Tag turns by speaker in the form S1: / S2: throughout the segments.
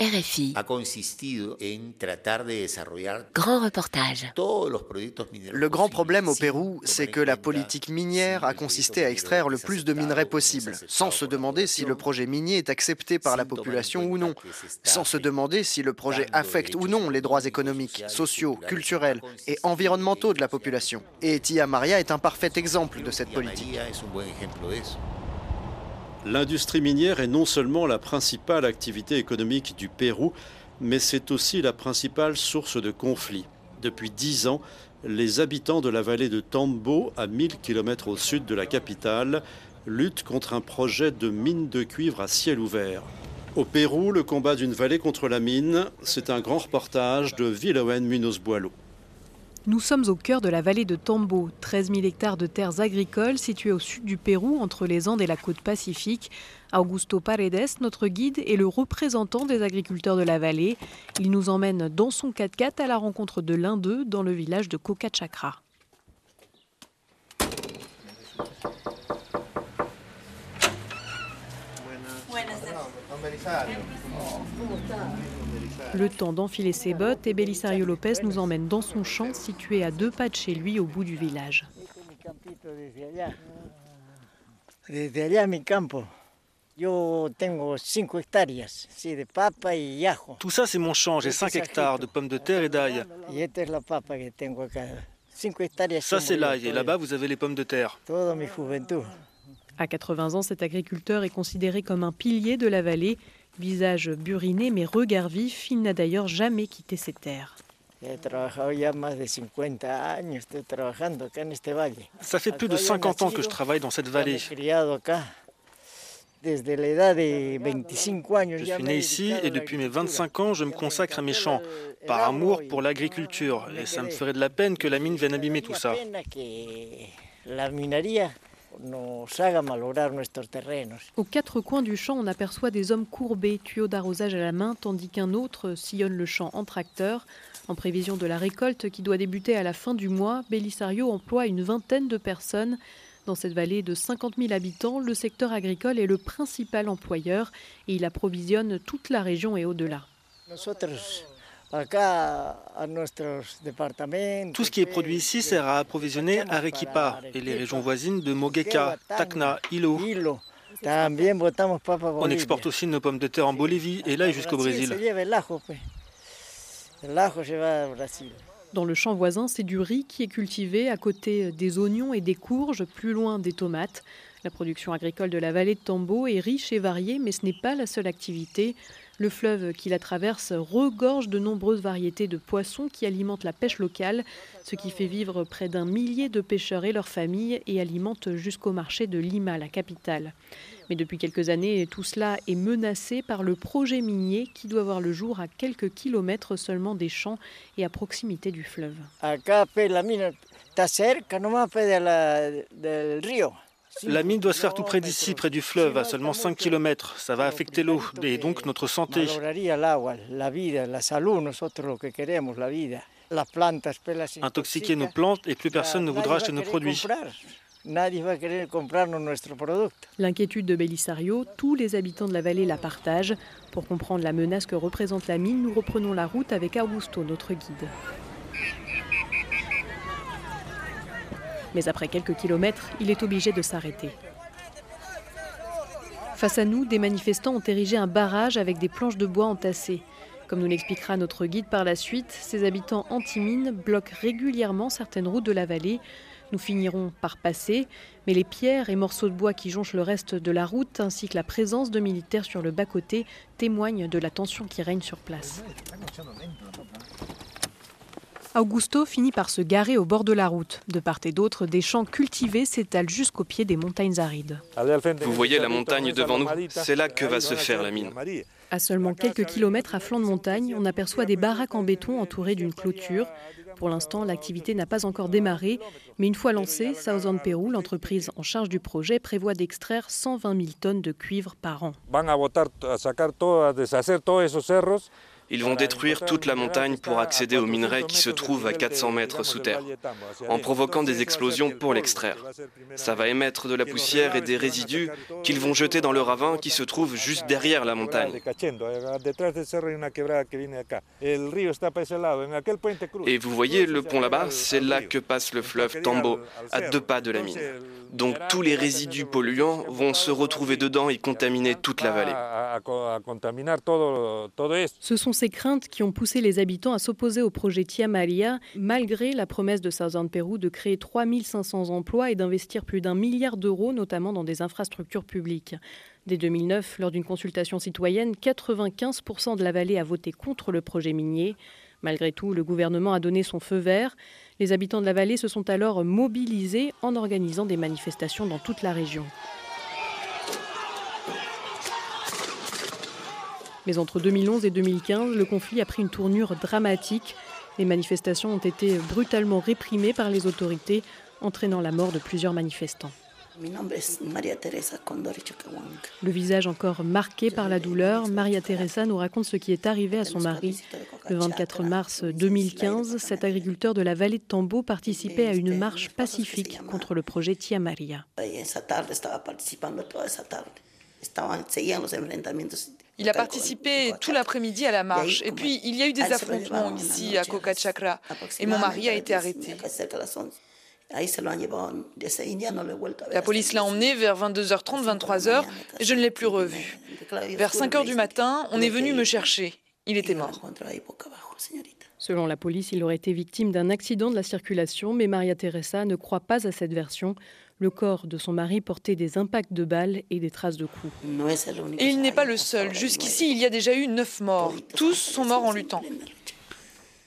S1: RFI. Grand reportage.
S2: Le grand problème au Pérou, c'est que la politique minière a consisté à extraire le plus de minerais possible, sans se demander si le projet minier est accepté par la population ou non, sans se demander si le projet affecte ou non les droits économiques, sociaux, culturels et environnementaux de la population. Et Tia Maria est un parfait exemple de cette politique.
S3: L'industrie minière est non seulement la principale activité économique du Pérou, mais c'est aussi la principale source de conflits. Depuis dix ans, les habitants de la vallée de Tambo, à 1000 km au sud de la capitale, luttent contre un projet de mine de cuivre à ciel ouvert. Au Pérou, le combat d'une vallée contre la mine, c'est un grand reportage de Villawen Munoz Boileau.
S4: Nous sommes au cœur de la vallée de Tambo, 13 000 hectares de terres agricoles situées au sud du Pérou, entre les Andes et la côte pacifique. Augusto Paredes, notre guide, est le représentant des agriculteurs de la vallée. Il nous emmène dans son 4x4 à la rencontre de l'un d'eux dans le village de Cocachacra. Le temps d'enfiler ses bottes et Belisario Lopez nous emmène dans son champ situé à deux pas de chez lui au bout du village.
S5: Tout ça, c'est mon champ. J'ai 5 hectares de pommes de terre et d'ail. Ça, c'est l'ail. Et là-bas, vous avez les pommes de terre.
S4: À 80 ans, cet agriculteur est considéré comme un pilier de la vallée. Visage buriné mais regard vif, il n'a d'ailleurs jamais quitté ses terres.
S5: Ça fait plus de 50 ans que je travaille dans cette vallée. Je suis né ici et depuis mes 25 ans, je me consacre à mes champs, par amour pour l'agriculture. Et ça me ferait de la peine que la mine vienne abîmer tout ça.
S4: Aux quatre coins du champ, on aperçoit des hommes courbés, tuyaux d'arrosage à la main, tandis qu'un autre sillonne le champ en tracteur. En prévision de la récolte qui doit débuter à la fin du mois, Belisario emploie une vingtaine de personnes. Dans cette vallée de 50 000 habitants, le secteur agricole est le principal employeur et il approvisionne toute la région et au-delà.
S5: Tout ce qui est produit ici sert à approvisionner Arequipa et les régions voisines de Mogueca, Tacna, Hilo. On exporte aussi nos pommes de terre en Bolivie et là jusqu'au Brésil.
S4: Dans le champ voisin, c'est du riz qui est cultivé à côté des oignons et des courges, plus loin des tomates. La production agricole de la vallée de Tambo est riche et variée, mais ce n'est pas la seule activité. Le fleuve qui la traverse regorge de nombreuses variétés de poissons qui alimentent la pêche locale, ce qui fait vivre près d'un millier de pêcheurs et leurs familles et alimente jusqu'au marché de Lima, la capitale. Mais depuis quelques années, tout cela est menacé par le projet minier qui doit voir le jour à quelques kilomètres seulement des champs et à proximité du fleuve.
S5: Doit se faire tout près d'ici, près du fleuve, à seulement 5 km. Ça va affecter l'eau et donc notre santé. Intoxiquer nos plantes et plus personne ne voudra acheter nos produits.
S4: L'inquiétude de Belisario, tous les habitants de la vallée la partagent. Pour comprendre la menace que représente la mine, nous reprenons la route avec Augusto, notre guide. Mais après quelques kilomètres, il est obligé de s'arrêter. Face à nous, des manifestants ont érigé un barrage avec des planches de bois entassées. Comme nous l'expliquera notre guide par la suite, ces habitants anti-mines bloquent régulièrement certaines routes de la vallée. Nous finirons par passer, mais les pierres et morceaux de bois qui jonchent le reste de la route, ainsi que la présence de militaires sur le bas-côté, témoignent de la tension qui règne sur place. Augusto finit par se garer au bord de la route. De part et d'autre, des champs cultivés s'étalent jusqu'au pied des montagnes arides.
S6: Vous voyez la montagne devant nous C'est là que va se faire la mine.
S4: À seulement quelques kilomètres à flanc de montagne, on aperçoit des baraques en béton entourées d'une clôture. Pour l'instant, l'activité n'a pas encore démarré, mais une fois lancée, Southern Peru, l'entreprise en charge du projet, prévoit d'extraire 120 000 tonnes de cuivre par an.
S6: Ils vont détruire toute la montagne pour accéder aux minerais qui se trouvent à 400 mètres sous terre, en provoquant des explosions pour l'extraire. Ça va émettre de la poussière et des résidus qu'ils vont jeter dans le ravin qui se trouve juste derrière la montagne. Et vous voyez le pont là-bas, c'est là que passe le fleuve Tambo, à deux pas de la mine. Donc tous les résidus polluants vont se retrouver dedans et contaminer toute la vallée.
S4: Ce sont ces craintes qui ont poussé les habitants à s'opposer au projet Tia Maria, malgré la promesse de Southern Peru de créer 3500 emplois et d'investir plus d'un milliard d'euros, notamment dans des infrastructures publiques. Dès 2009, lors d'une consultation citoyenne, 95% de la vallée a voté contre le projet minier. Malgré tout, le gouvernement a donné son feu vert. Les habitants de la vallée se sont alors mobilisés en organisant des manifestations dans toute la région. Mais entre 2011 et 2015, le conflit a pris une tournure dramatique. Les manifestations ont été brutalement réprimées par les autorités, entraînant la mort de plusieurs manifestants. Le visage encore marqué par la douleur, Maria Teresa nous raconte ce qui est arrivé à son mari. Le 24 mars 2015, cet agriculteur de la vallée de Tambo participait à une marche pacifique contre le projet Tia Maria.
S7: Il a participé tout l'après-midi à la marche. Et puis, il y a eu des affrontements ici à Coca Chakra. Et mon mari a été arrêté. La police l'a emmené vers 22h30, 23h, et je ne l'ai plus revu. Vers 5h du matin, on est venu me chercher. Il était mort.
S4: Selon la police, il aurait été victime d'un accident de la circulation, mais Maria Teresa ne croit pas à cette version. Le corps de son mari portait des impacts de balles et des traces de coups.
S7: Et il n'est pas le seul. Jusqu'ici, il y a déjà eu neuf morts. Tous sont morts en luttant.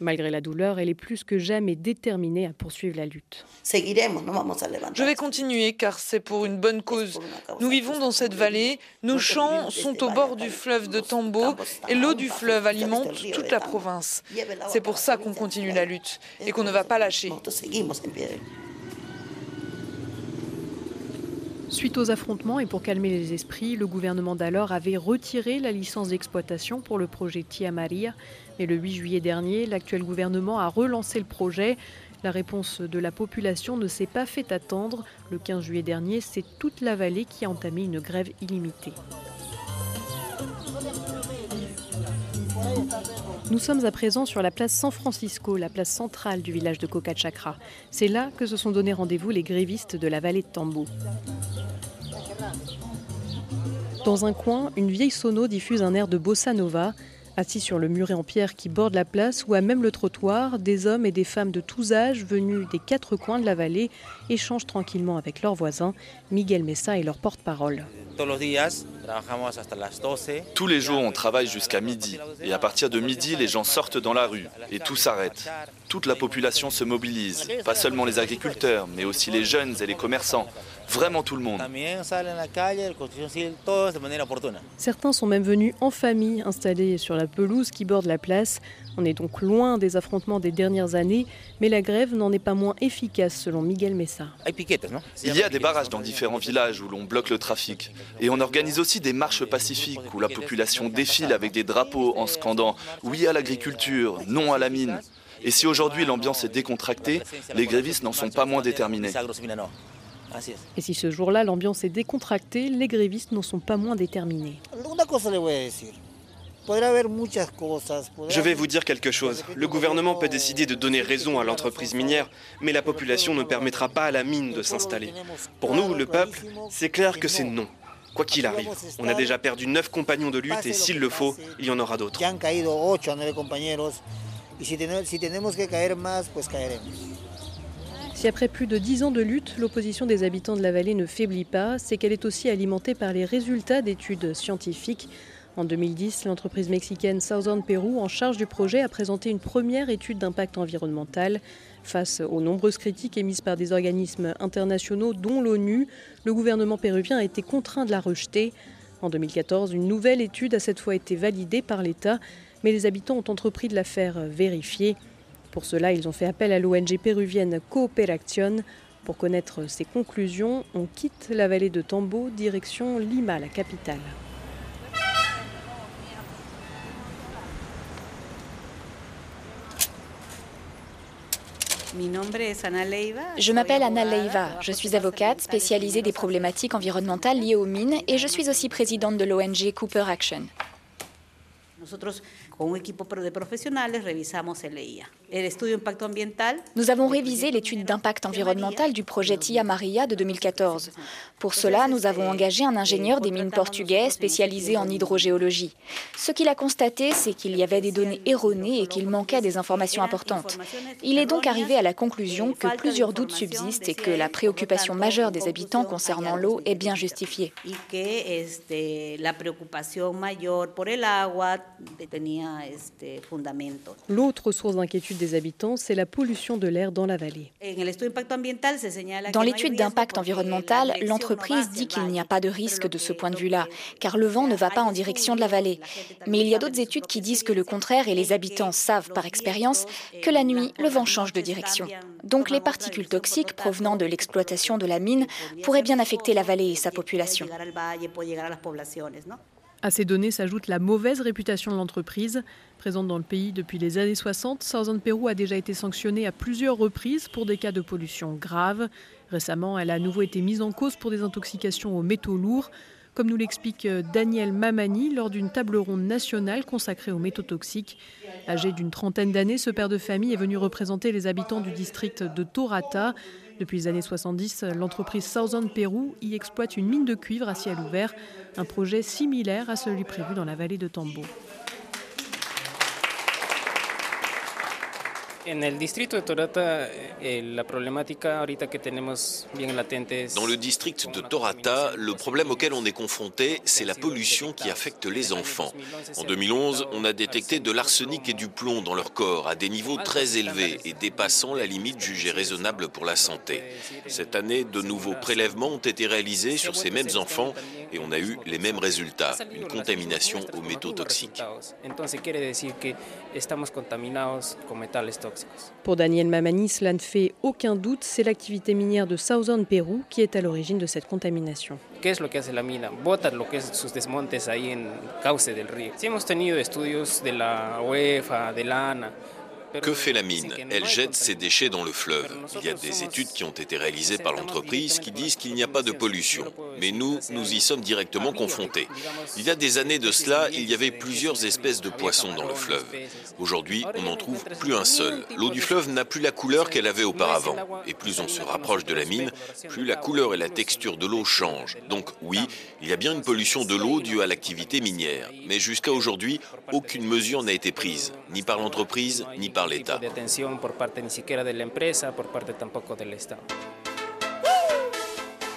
S4: Malgré la douleur, elle est plus que jamais déterminée à poursuivre la lutte.
S7: Je vais continuer car c'est pour une bonne cause. Nous vivons dans cette vallée, nos champs sont au bord du fleuve de Tambo et l'eau du fleuve alimente toute la province. C'est pour ça qu'on continue la lutte et qu'on ne va pas lâcher.
S4: Suite aux affrontements et pour calmer les esprits, le gouvernement d'alors avait retiré la licence d'exploitation pour le projet Tia Maria. Mais le 8 juillet dernier, l'actuel gouvernement a relancé le projet. La réponse de la population ne s'est pas fait attendre. Le 15 juillet dernier, c'est toute la vallée qui a entamé une grève illimitée. Nous sommes à présent sur la place San Francisco, la place centrale du village de Chakra. C'est là que se sont donné rendez-vous les grévistes de la vallée de Tambo. Dans un coin, une vieille sono diffuse un air de bossa nova. Assis sur le muret en pierre qui borde la place ou à même le trottoir, des hommes et des femmes de tous âges venus des quatre coins de la vallée échangent tranquillement avec leurs voisins, Miguel Messa et leur porte-parole.
S8: Tous les jours, on travaille jusqu'à midi. Et à partir de midi, les gens sortent dans la rue et tout s'arrête. Toute la population se mobilise. Pas seulement les agriculteurs, mais aussi les jeunes et les commerçants. Vraiment tout le monde.
S4: Certains sont même venus en famille, installés sur la pelouse qui borde la place. On est donc loin des affrontements des dernières années, mais la grève n'en est pas moins efficace selon Miguel Messa.
S8: Il y a des barrages dans différents villages où l'on bloque le trafic. Et on organise aussi des marches pacifiques où la population défile avec des drapeaux en scandant oui à l'agriculture, non à la mine. Et si aujourd'hui l'ambiance est décontractée, les grévistes n'en sont pas moins déterminés.
S4: Et si ce jour-là l'ambiance est décontractée, les grévistes n'en sont pas moins déterminés.
S6: Je vais vous dire quelque chose. Le gouvernement peut décider de donner raison à l'entreprise minière, mais la population ne permettra pas à la mine de s'installer. Pour nous, le peuple, c'est clair que c'est non. Quoi qu'il arrive, on a déjà perdu neuf compagnons de lutte et s'il le faut, il y en aura d'autres.
S4: Si après plus de dix ans de lutte, l'opposition des habitants de la vallée ne faiblit pas, c'est qu'elle est aussi alimentée par les résultats d'études scientifiques. En 2010, l'entreprise mexicaine Southern Peru, en charge du projet, a présenté une première étude d'impact environnemental. Face aux nombreuses critiques émises par des organismes internationaux, dont l'ONU, le gouvernement péruvien a été contraint de la rejeter. En 2014, une nouvelle étude a cette fois été validée par l'État, mais les habitants ont entrepris de la faire vérifier. Pour cela, ils ont fait appel à l'ONG péruvienne Cooperaction. Pour connaître ses conclusions, on quitte la vallée de Tambo, direction Lima, la capitale.
S9: Je m'appelle Anna Leiva, je suis avocate spécialisée des problématiques environnementales liées aux mines et je suis aussi présidente de l'ONG Cooper Action. Nous avons révisé l'étude d'impact environnemental du projet Tia Maria de 2014. Pour cela, nous avons engagé un ingénieur des mines portugais spécialisé en hydrogéologie. Ce qu'il a constaté, c'est qu'il y avait des données erronées et qu'il manquait des informations importantes. Il est donc arrivé à la conclusion que plusieurs doutes subsistent et que la préoccupation majeure des habitants concernant l'eau est bien justifiée.
S4: L'autre source d'inquiétude des habitants, c'est la pollution de l'air dans la vallée.
S9: Dans l'étude d'impact environnemental, l'entreprise dit qu'il n'y a pas de risque de ce point de vue-là, car le vent ne va pas en direction de la vallée. Mais il y a d'autres études qui disent que le contraire et les habitants savent par expérience que la nuit, le vent change de direction. Donc les particules toxiques provenant de l'exploitation de la mine pourraient bien affecter la vallée et sa population.
S4: À ces données s'ajoute la mauvaise réputation de l'entreprise. Présente dans le pays depuis les années 60, Southern Peru a déjà été sanctionnée à plusieurs reprises pour des cas de pollution grave. Récemment, elle a à nouveau été mise en cause pour des intoxications aux métaux lourds, comme nous l'explique euh, Daniel Mamani lors d'une table ronde nationale consacrée aux métaux toxiques. Âgé d'une trentaine d'années, ce père de famille est venu représenter les habitants du district de Torata. Depuis les années 70, l'entreprise Southern Peru y exploite une mine de cuivre à ciel ouvert, un projet similaire à celui prévu dans la vallée de Tambo.
S10: Dans le district de Torata, le problème auquel on est confronté, c'est la pollution qui affecte les enfants. En 2011, on a détecté de l'arsenic et du plomb dans leur corps à des niveaux très élevés et dépassant la limite jugée raisonnable pour la santé. Cette année, de nouveaux prélèvements ont été réalisés sur ces mêmes enfants et on a eu les mêmes résultats, une contamination aux métaux toxiques.
S4: Pour Daniel Mamani, cela ne fait aucun doute, c'est l'activité minière de Southern Pérou qui est à l'origine de cette contamination.
S11: ¿Qué es lo que hace la mina? Bota lo que es sus desmontes ahí en cauce del río. Sí hemos tenido estudios de la UEFA, de la ANA,
S10: que fait la mine? Elle jette ses déchets dans le fleuve. Il y a des études qui ont été réalisées par l'entreprise qui disent qu'il n'y a pas de pollution. Mais nous, nous y sommes directement confrontés. Il y a des années de cela, il y avait plusieurs espèces de poissons dans le fleuve. Aujourd'hui, on n'en trouve plus un seul. L'eau du fleuve n'a plus la couleur qu'elle avait auparavant. Et plus on se rapproche de la mine, plus la couleur et la texture de l'eau changent. Donc oui, il y a bien une pollution de l'eau due à l'activité minière. Mais jusqu'à aujourd'hui, aucune mesure n'a été prise, ni par l'entreprise, ni par l'État.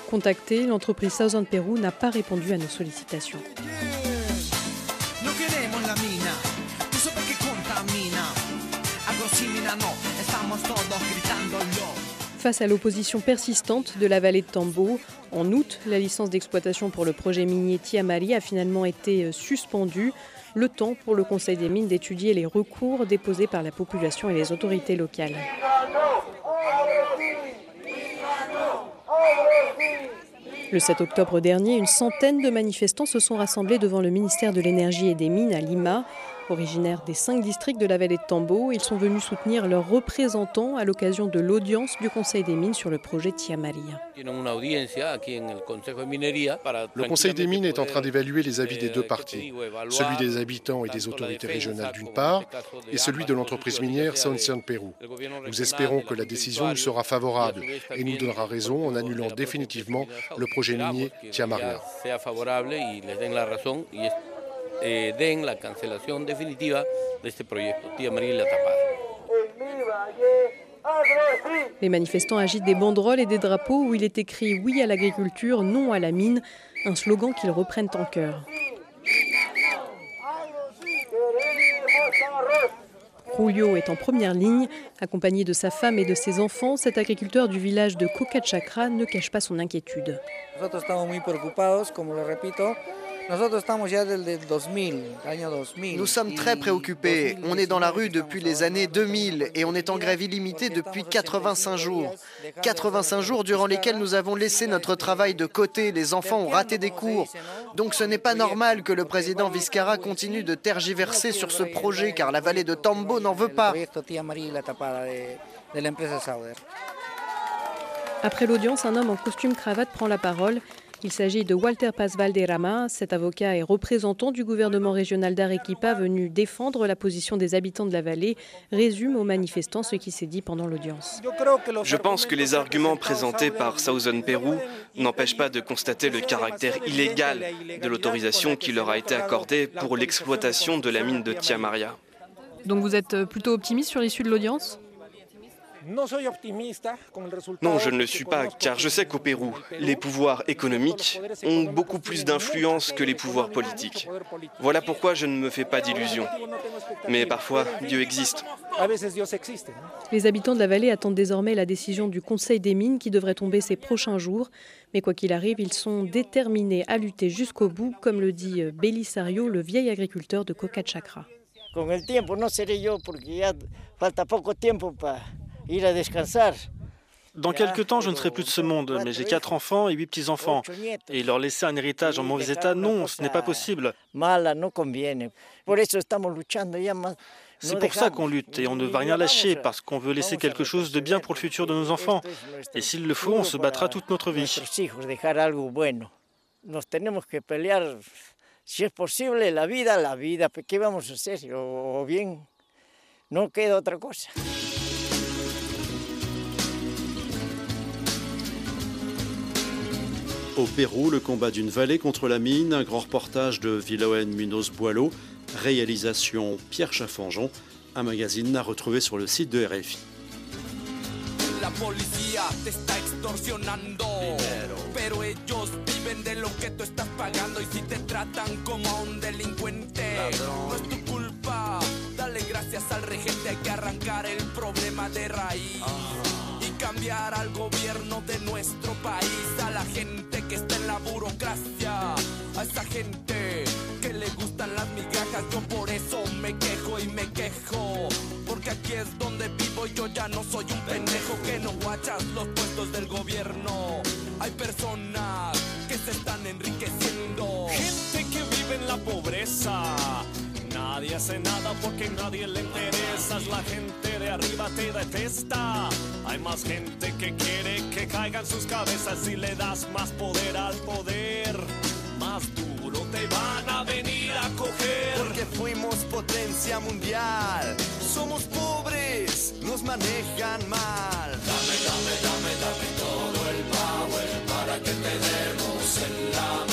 S4: Contacté, l'entreprise Southern Peru n'a pas répondu à nos sollicitations. Face à l'opposition persistante de la vallée de Tambo, en août, la licence d'exploitation pour le projet minier Tiamari a finalement été suspendue le temps pour le Conseil des mines d'étudier les recours déposés par la population et les autorités locales. Le 7 octobre dernier, une centaine de manifestants se sont rassemblés devant le ministère de l'Énergie et des Mines à Lima Originaires des cinq districts de la vallée de Tambo, ils sont venus soutenir leurs représentants à l'occasion de l'audience du Conseil des mines sur le projet Tia Maria.
S12: Le Conseil des mines est en train d'évaluer les avis des deux parties, celui des habitants et des autorités régionales d'une part, et celui de l'entreprise minière Southern Peru. Nous espérons que la décision nous sera favorable et nous donnera raison en annulant définitivement le projet minier Tia Maria.
S4: Eh, den la cancelación definitiva de este proyecto, Tía María Les manifestants agitent des banderoles et des drapeaux où il est écrit Oui à l'agriculture, non à la mine, un slogan qu'ils reprennent en chœur. Julio est en première ligne. Accompagné de sa femme et de ses enfants, cet agriculteur du village de Kokachakra ne cache pas son inquiétude.
S2: Nous sommes très préoccupés. On est dans la rue depuis les années 2000 et on est en grève illimitée depuis 85 jours. 85 jours durant lesquels nous avons laissé notre travail de côté. Les enfants ont raté des cours. Donc ce n'est pas normal que le président Vizcarra continue de tergiverser sur ce projet car la vallée de Tambo n'en veut pas.
S4: Après l'audience, un homme en costume cravate prend la parole. Il s'agit de Walter Paz Valderrama. Cet avocat est représentant du gouvernement régional d'Arequipa venu défendre la position des habitants de la vallée, résume aux manifestants ce qui s'est dit pendant l'audience.
S6: Je pense que les arguments présentés par Southern Pérou n'empêchent pas de constater le caractère illégal de l'autorisation qui leur a été accordée pour l'exploitation de la mine de Tiamaria.
S4: Donc vous êtes plutôt optimiste sur l'issue de l'audience?
S6: Non, je ne le suis pas, car je sais qu'au Pérou, les pouvoirs économiques ont beaucoup plus d'influence que les pouvoirs politiques. Voilà pourquoi je ne me fais pas d'illusions. Mais parfois, Dieu existe.
S4: Les habitants de la vallée attendent désormais la décision du Conseil des mines qui devrait tomber ces prochains jours. Mais quoi qu'il arrive, ils sont déterminés à lutter jusqu'au bout, comme le dit Belisario, le vieil agriculteur de Cocachacra.
S13: Con el tiempo no seré yo porque ya falta poco tiempo para ir a descansar.
S5: Dans quelques temps, je ne serai plus de ce monde, mais j'ai quatre enfants et huit petits-enfants. Et leur laisser un héritage en mauvais état, non, ce n'est pas possible. C'est pour ça qu'on lutte et on ne va rien lâcher parce qu'on veut laisser quelque chose de bien pour le futur de nos enfants. Et s'il le faut, on se battra toute notre vie.
S13: Si es posible, la vida, la vida, ¿qué vamos a hacer? O bien, no queda otra cosa.
S3: Au Pérou, le combat d'une vallée contre la mine, un grand reportage de Villaoen Munoz Boileau, réalisation Pierre Chaffanjon, un magazine à retrouver sur le site de RFI.
S14: La policía te está extorsionando, pero ellos viven de lo que tú estás pagando y si te tratan como a un delincuente, no es tu culpa. Dale gracias al regente, hay que arrancar el problema de raíz. Y cambiar al gobierno de nuestro país, a la gente burocracia, a esa gente que le gustan las migajas, yo por eso me quejo y me quejo, porque aquí es donde vivo y yo ya no soy un pendejo que no guachas los puestos del gobierno. Hay personas que se están enriqueciendo.
S15: Gente que vive en la pobreza. Nadie hace nada porque nadie le interesa. La gente de arriba te detesta. Hay más gente que quiere que caigan sus cabezas si le das más poder al poder. Más duro te van a venir a coger.
S14: Porque fuimos potencia mundial. Somos pobres, nos manejan mal. Dame, dame, dame, dame todo el power para que te demos en la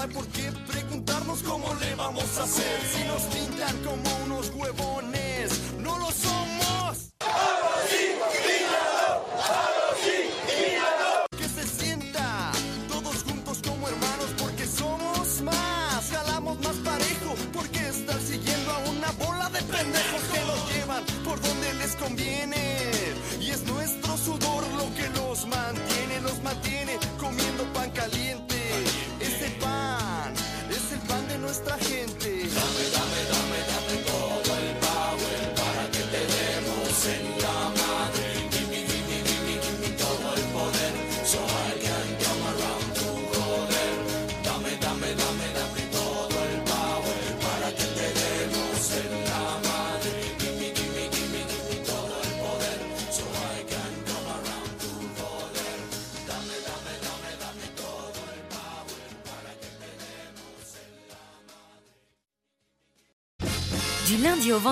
S14: hay por qué preguntarnos cómo le vamos a hacer.